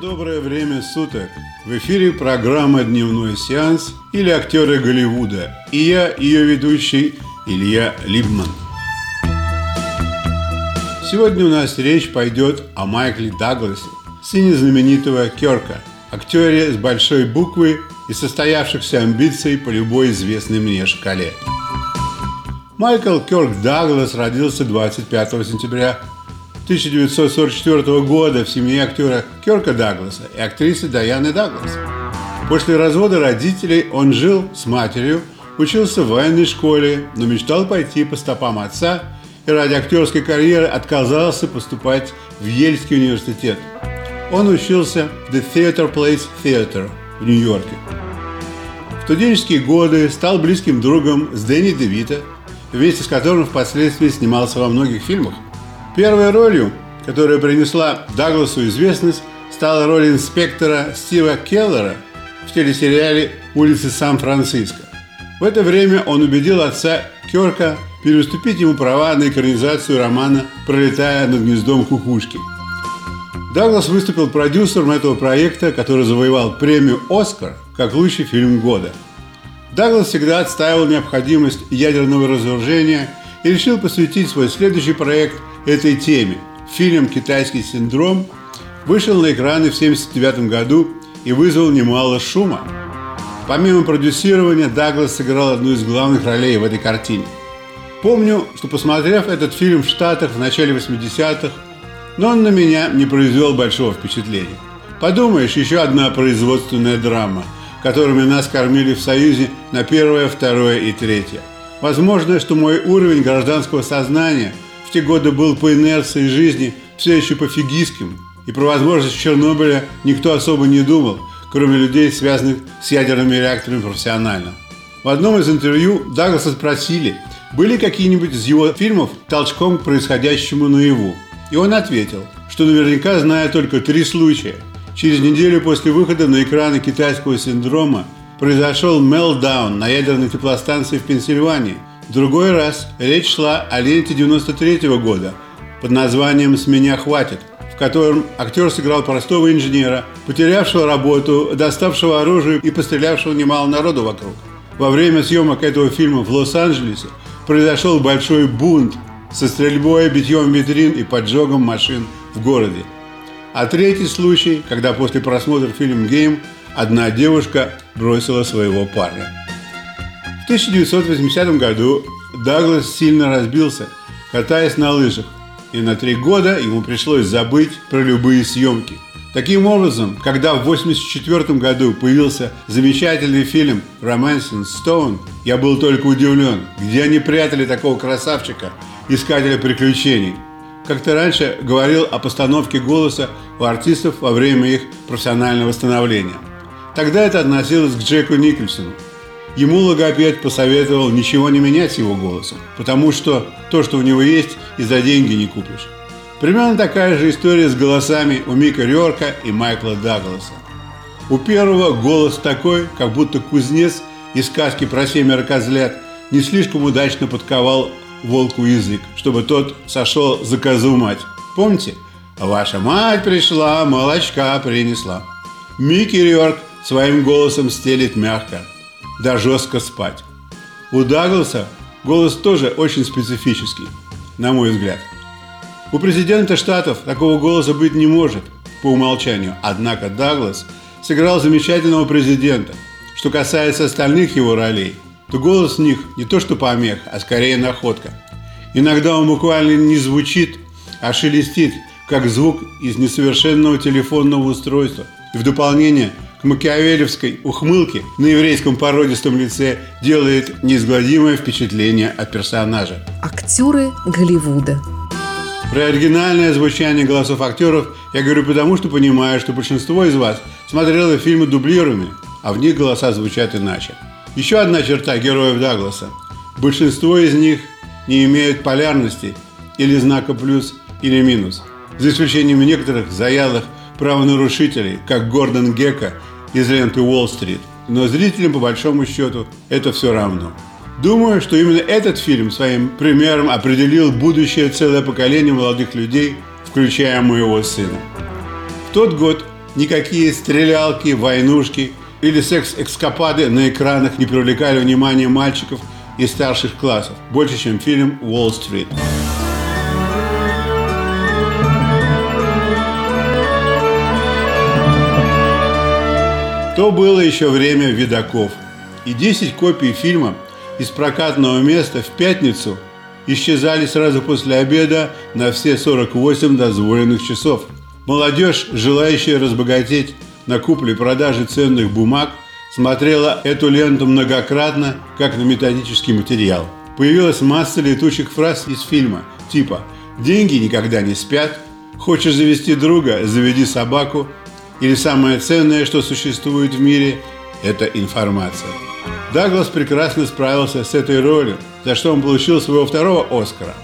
Доброе время суток. В эфире программа «Дневной сеанс» или «Актеры Голливуда». И я, ее ведущий Илья Либман. Сегодня у нас речь пойдет о Майкле Дагласе, сыне знаменитого Керка, актере с большой буквы и состоявшихся амбиций по любой известной мне шкале. Майкл Керк Даглас родился 25 сентября 1944 года в семье актера Керка Дагласа и актрисы Даяны Даглас. После развода родителей он жил с матерью, учился в военной школе, но мечтал пойти по стопам отца и ради актерской карьеры отказался поступать в Ельский университет. Он учился в The Theatre Place Theatre в Нью-Йорке. В студенческие годы стал близким другом с Дэнни Девита, вместе с которым впоследствии снимался во многих фильмах. Первой ролью, которая принесла Дагласу известность, стала роль инспектора Стива Келлера в телесериале «Улицы Сан-Франциско». В это время он убедил отца Керка переступить ему права на экранизацию романа «Пролетая над гнездом кукушки». Даглас выступил продюсером этого проекта, который завоевал премию «Оскар» как лучший фильм года. Даглас всегда отстаивал необходимость ядерного разоружения и решил посвятить свой следующий проект этой теме. Фильм «Китайский синдром» вышел на экраны в 1979 году и вызвал немало шума. Помимо продюсирования, Даглас сыграл одну из главных ролей в этой картине. Помню, что посмотрев этот фильм в Штатах в начале 80-х, но он на меня не произвел большого впечатления. Подумаешь, еще одна производственная драма, которыми нас кормили в Союзе на первое, второе и третье. Возможно, что мой уровень гражданского сознания в те годы был по инерции жизни все еще пофигистским, и про возможность Чернобыля никто особо не думал, кроме людей, связанных с ядерными реакторами профессионально. В одном из интервью Дагласа спросили, были какие-нибудь из его фильмов толчком к происходящему наяву. И он ответил, что наверняка знает только три случая. Через неделю после выхода на экраны китайского синдрома произошел мелдаун на ядерной теплостанции в Пенсильвании. Другой раз речь шла о ленте 93 -го года под названием «С меня хватит», в котором актер сыграл простого инженера, потерявшего работу, доставшего оружие и пострелявшего немало народу вокруг. Во время съемок этого фильма в Лос-Анджелесе произошел большой бунт со стрельбой, битьем витрин и поджогом машин в городе. А третий случай, когда после просмотра фильма «Гейм» одна девушка бросила своего парня. В 1980 году Даглас сильно разбился, катаясь на лыжах, и на три года ему пришлось забыть про любые съемки. Таким образом, когда в 1984 году появился замечательный фильм «Romancing Stone», я был только удивлен, где они прятали такого красавчика, искателя приключений. Как-то раньше говорил о постановке голоса у артистов во время их профессионального становления. Тогда это относилось к Джеку Никольсону. Ему логопед посоветовал ничего не менять с его голосом, потому что то, что у него есть, и за деньги не купишь. Примерно такая же история с голосами у Мика Рёрка и Майкла Дагласа. У первого голос такой, как будто кузнец из сказки про семеро козлят не слишком удачно подковал волку язык, чтобы тот сошел за козу мать. Помните? Ваша мать пришла, молочка принесла. Микки Рёрк своим голосом стелит мягко, да жестко спать. У Дагласа голос тоже очень специфический, на мой взгляд. У президента Штатов такого голоса быть не может по умолчанию. Однако Даглас сыграл замечательного президента. Что касается остальных его ролей, то голос в них не то что помех, а скорее находка. Иногда он буквально не звучит, а шелестит, как звук из несовершенного телефонного устройства. И в дополнение макиавелевской ухмылке на еврейском породистом лице делает неизгладимое впечатление от персонажа. Актеры Голливуда. Про оригинальное звучание голосов актеров я говорю потому, что понимаю, что большинство из вас смотрело фильмы дублированными, а в них голоса звучат иначе. Еще одна черта героев Дагласа. большинство из них не имеют полярности или знака плюс или минус, за исключением некоторых заядлых правонарушителей, как Гордон Гека из ленты Уолл-стрит. Но зрителям, по большому счету, это все равно. Думаю, что именно этот фильм своим примером определил будущее целое поколение молодых людей, включая моего сына. В тот год никакие стрелялки, войнушки или секс-экскапады на экранах не привлекали внимания мальчиков из старших классов больше, чем фильм «Уолл-стрит». То было еще время видаков. И 10 копий фильма из прокатного места в пятницу исчезали сразу после обеда на все 48 дозволенных часов. Молодежь, желающая разбогатеть на купле и продаже ценных бумаг, смотрела эту ленту многократно, как на методический материал. Появилась масса летучих фраз из фильма, типа «Деньги никогда не спят», «Хочешь завести друга? Заведи собаку», или самое ценное, что существует в мире, это информация. Даглас прекрасно справился с этой ролью, за что он получил своего второго Оскара.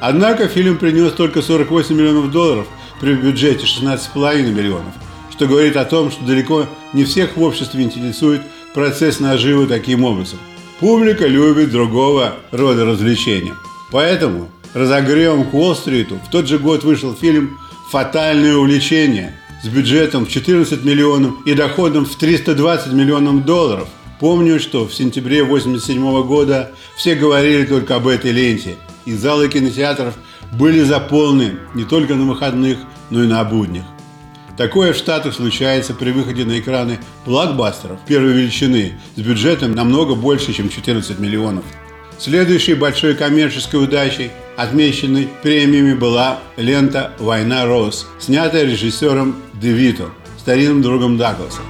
Однако фильм принес только 48 миллионов долларов при бюджете 16,5 миллионов, что говорит о том, что далеко не всех в обществе интересует процесс наживы таким образом. Публика любит другого рода развлечения. Поэтому разогревом к Уолл-стриту в тот же год вышел фильм «Фатальное увлечение», с бюджетом в 14 миллионов и доходом в 320 миллионов долларов. Помню, что в сентябре 1987 года все говорили только об этой ленте, и залы кинотеатров были заполнены не только на выходных, но и на буднях. Такое в Штатах случается при выходе на экраны блокбастеров первой величины с бюджетом намного больше, чем 14 миллионов. Следующей большой коммерческой удачей – отмеченной премиями была лента «Война Роз», снятая режиссером Девито, старинным другом Дагласа.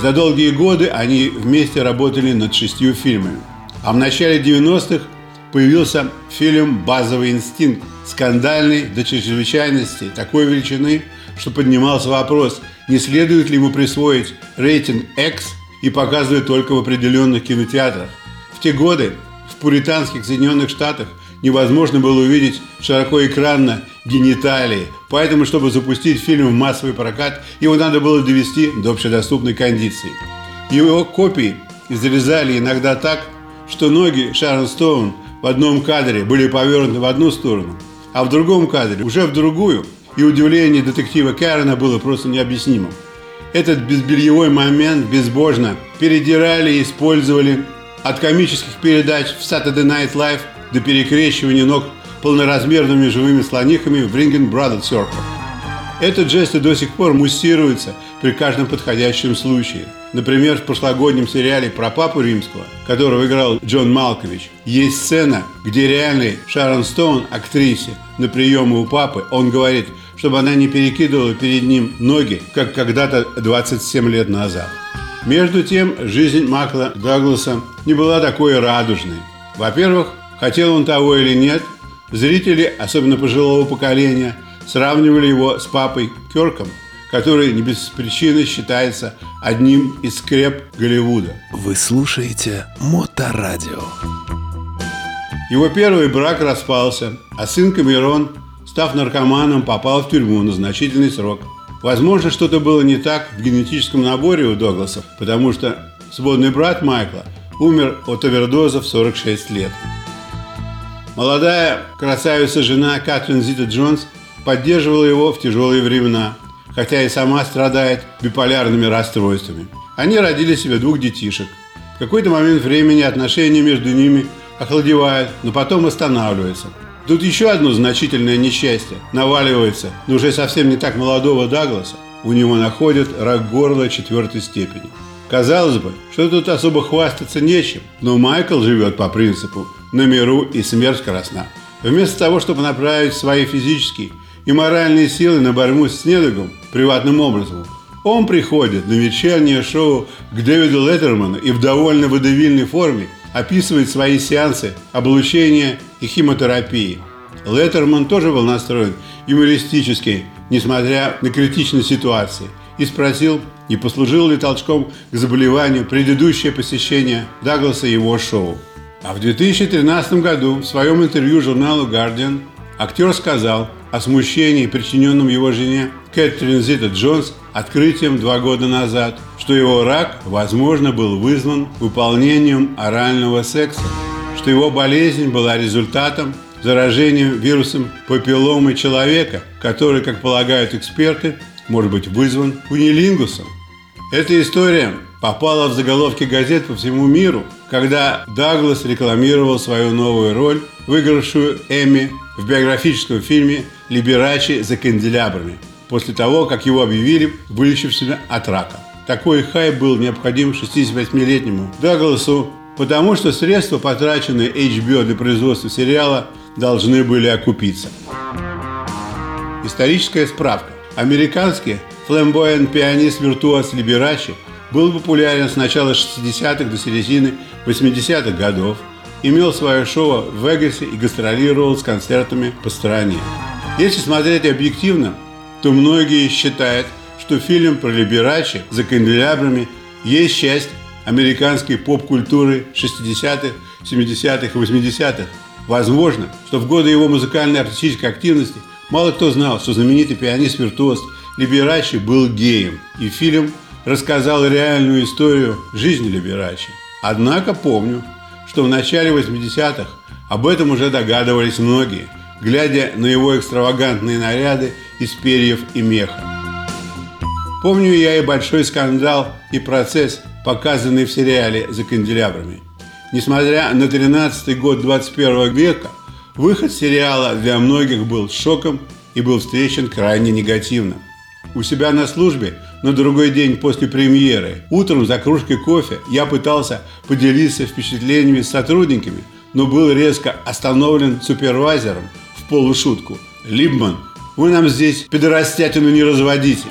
За долгие годы они вместе работали над шестью фильмами. А в начале 90-х появился фильм «Базовый инстинкт», скандальный до чрезвычайности, такой величины, что поднимался вопрос, не следует ли ему присвоить рейтинг X и показывать только в определенных кинотеатрах. В те годы пуританских Соединенных Штатах невозможно было увидеть широкоэкранно гениталии. Поэтому, чтобы запустить фильм в массовый прокат, его надо было довести до общедоступной кондиции. Его копии изрезали иногда так, что ноги Шарон Стоун в одном кадре были повернуты в одну сторону, а в другом кадре уже в другую, и удивление детектива Кэрона было просто необъяснимым. Этот безбельевой момент безбожно передирали и использовали от комических передач в Saturday Night Live – до перекрещивания ног полноразмерными живыми слонихами в Ringen Brothers Circle. Этот жест и до сих пор муссируется при каждом подходящем случае. Например, в прошлогоднем сериале про Папу Римского, которого играл Джон Малкович, есть сцена, где реальный Шарон Стоун, актрисе, на приемы у папы, он говорит, чтобы она не перекидывала перед ним ноги, как когда-то 27 лет назад. Между тем, жизнь Макла Дагласа не была такой радужной. Во-первых, Хотел он того или нет, зрители, особенно пожилого поколения, сравнивали его с папой Керком, который не без причины считается одним из скреп Голливуда. Вы слушаете Моторадио. Его первый брак распался, а сын Камерон, став наркоманом, попал в тюрьму на значительный срок. Возможно, что-то было не так в генетическом наборе у Догласов, потому что сводный брат Майкла умер от овердоза в 46 лет. Молодая красавица-жена Катрин Зита Джонс поддерживала его в тяжелые времена, хотя и сама страдает биполярными расстройствами. Они родили себе двух детишек. В какой-то момент времени отношения между ними охладевают, но потом восстанавливаются. Тут еще одно значительное несчастье наваливается но уже совсем не так молодого Дагласа. У него находят рак горла четвертой степени. Казалось бы, что тут особо хвастаться нечем, но Майкл живет по принципу на миру и смерть красна. Вместо того, чтобы направить свои физические и моральные силы на борьбу с недугом приватным образом, он приходит на вечернее шоу к Дэвиду Леттерману и в довольно водевильной форме описывает свои сеансы облучения и химиотерапии. Леттерман тоже был настроен юмористически, несмотря на критичность ситуации, и спросил, не послужило ли толчком к заболеванию предыдущее посещение Дагласа и его шоу. А в 2013 году в своем интервью журналу Guardian актер сказал о смущении, причиненном его жене Кэтрин Зита Джонс открытием два года назад, что его рак, возможно, был вызван выполнением орального секса, что его болезнь была результатом заражения вирусом папилломы человека, который, как полагают эксперты, может быть вызван кунилингусом. Эта история попала в заголовки газет по всему миру, когда Даглас рекламировал свою новую роль, выигравшую Эми в биографическом фильме «Либерачи за канделябрами», после того, как его объявили вылечившимся от рака. Такой хайп был необходим 68-летнему Дагласу, потому что средства, потраченные HBO для производства сериала, должны были окупиться. Историческая справка. Американский фламбоян пианист-виртуоз Либерачи был популярен с начала 60-х до середины 80-х годов, имел свое шоу в Вегасе и гастролировал с концертами по стране. Если смотреть объективно, то многие считают, что фильм про Либерачи за канделябрами есть часть американской поп-культуры 60-х, 70-х и 80-х. Возможно, что в годы его музыкальной артистической активности мало кто знал, что знаменитый пианист-виртуоз Либерачи был геем, и фильм рассказал реальную историю жизни Либерачи. Однако помню, что в начале 80-х об этом уже догадывались многие, глядя на его экстравагантные наряды из перьев и меха. Помню я и большой скандал, и процесс, показанный в сериале «За канделябрами». Несмотря на 13-й год 21 века, выход сериала для многих был шоком и был встречен крайне негативно. У себя на службе на другой день после премьеры, утром за кружкой кофе я пытался поделиться впечатлениями с сотрудниками, но был резко остановлен супервайзером полушутку. «Либман, вы нам здесь пидорастятину не разводите!»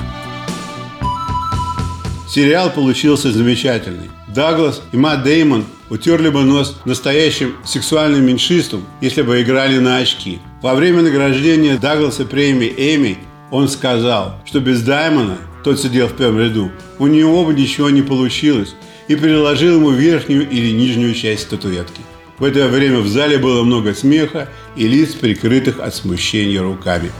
Сериал получился замечательный. Даглас и Мат Деймон утерли бы нос настоящим сексуальным меньшинством, если бы играли на очки. Во время награждения Дагласа премии Эми он сказал, что без Даймона, тот сидел в первом ряду, у него бы ничего не получилось, и приложил ему верхнюю или нижнюю часть статуэтки. В это время в зале было много смеха и лиц, прикрытых от смущения руками.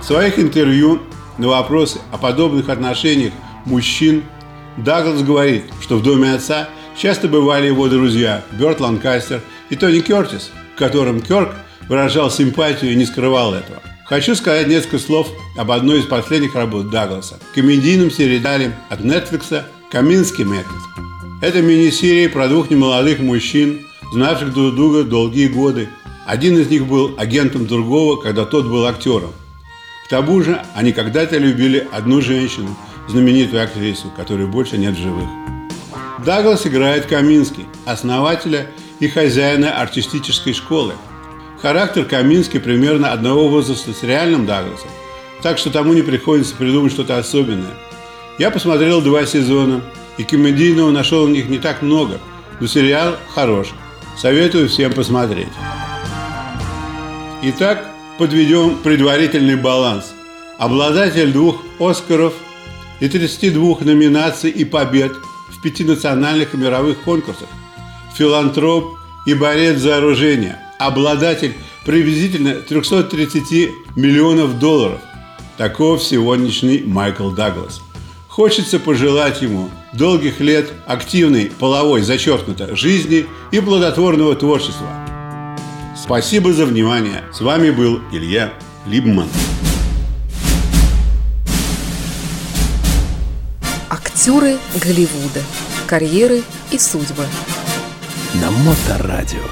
В своих интервью на вопросы о подобных отношениях мужчин Даглас говорит, что в доме отца часто бывали его друзья Берт Ланкастер и Тони Кертис, которым Керк выражал симпатию и не скрывал этого. Хочу сказать несколько слов об одной из последних работ Дагласа – комедийном сериале от Netflix «Каминский метод». Это мини-серия про двух немолодых мужчин, знавших друг друга долгие годы. Один из них был агентом другого, когда тот был актером. К тому же они когда-то любили одну женщину, знаменитую актрису, которой больше нет в живых. Даглас играет Каминский, основателя и хозяина артистической школы – Характер Каминский примерно одного возраста с реальным Дагласом, так что тому не приходится придумать что-то особенное. Я посмотрел два сезона, и комедийного нашел в них не так много, но сериал хорош. Советую всем посмотреть. Итак, подведем предварительный баланс. Обладатель двух Оскаров и 32 номинаций и побед в пяти национальных и мировых конкурсах. Филантроп и борец за оружие – обладатель приблизительно 330 миллионов долларов. Таков сегодняшний Майкл Даглас. Хочется пожелать ему долгих лет активной половой, зачеркнуто, жизни и плодотворного творчества. Спасибо за внимание. С вами был Илья Либман. Актеры Голливуда. Карьеры и судьбы. На Моторадио.